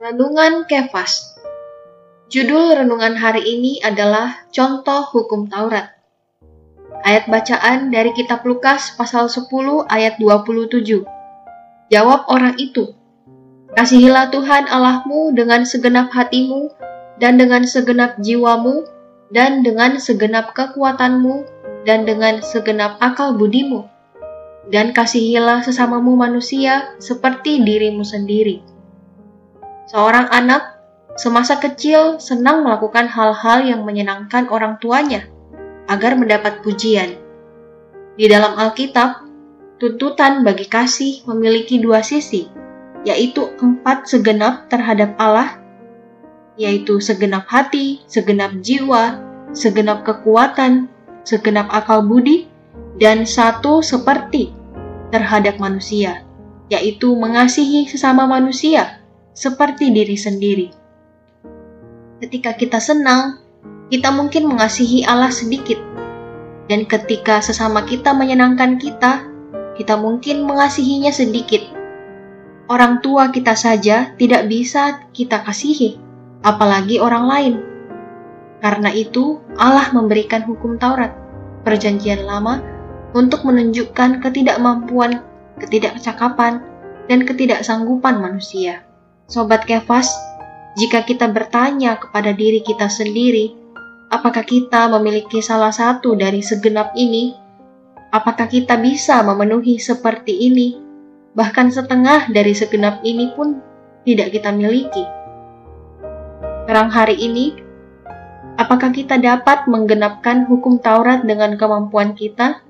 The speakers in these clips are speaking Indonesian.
Renungan Kefas Judul renungan hari ini adalah Contoh Hukum Taurat. Ayat bacaan dari kitab Lukas pasal 10 ayat 27. Jawab orang itu, Kasihilah Tuhan Allahmu dengan segenap hatimu dan dengan segenap jiwamu dan dengan segenap kekuatanmu dan dengan segenap akal budimu. Dan kasihilah sesamamu manusia seperti dirimu sendiri. Seorang anak semasa kecil senang melakukan hal-hal yang menyenangkan orang tuanya agar mendapat pujian. Di dalam Alkitab, tuntutan bagi kasih memiliki dua sisi, yaitu empat segenap terhadap Allah, yaitu segenap hati, segenap jiwa, segenap kekuatan, segenap akal budi, dan satu seperti terhadap manusia, yaitu mengasihi sesama manusia seperti diri sendiri. Ketika kita senang, kita mungkin mengasihi Allah sedikit, dan ketika sesama kita menyenangkan kita, kita mungkin mengasihinya sedikit. Orang tua kita saja tidak bisa kita kasihi, apalagi orang lain. Karena itu, Allah memberikan hukum Taurat, Perjanjian Lama, untuk menunjukkan ketidakmampuan, ketidakcakapan, dan ketidaksanggupan manusia. Sobat Kefas, jika kita bertanya kepada diri kita sendiri, apakah kita memiliki salah satu dari segenap ini? Apakah kita bisa memenuhi seperti ini? Bahkan setengah dari segenap ini pun tidak kita miliki. Terang hari ini, apakah kita dapat menggenapkan hukum Taurat dengan kemampuan kita?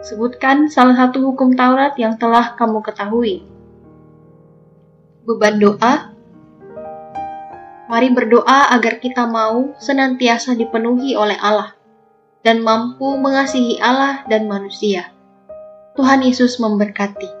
Sebutkan salah satu hukum Taurat yang telah kamu ketahui. Beban doa Mari berdoa agar kita mau senantiasa dipenuhi oleh Allah dan mampu mengasihi Allah dan manusia. Tuhan Yesus memberkati.